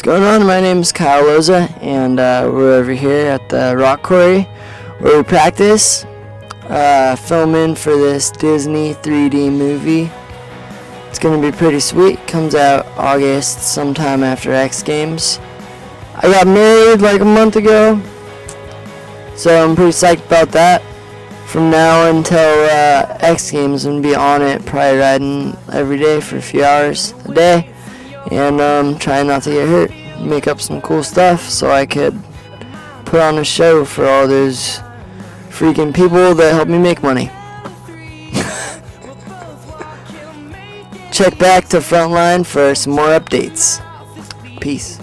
What's going on? My name is Kyle Loza, and uh, we're over here at the Rock Quarry where we practice uh, filming for this Disney 3D movie. It's gonna be pretty sweet. Comes out August, sometime after X Games. I got married like a month ago, so I'm pretty psyched about that. From now until uh, X Games, I'm gonna be on it, probably riding every day for a few hours a day, and um, trying not to get hurt. Make up some cool stuff so I could put on a show for all those freaking people that help me make money. Check back to Frontline for some more updates. Peace.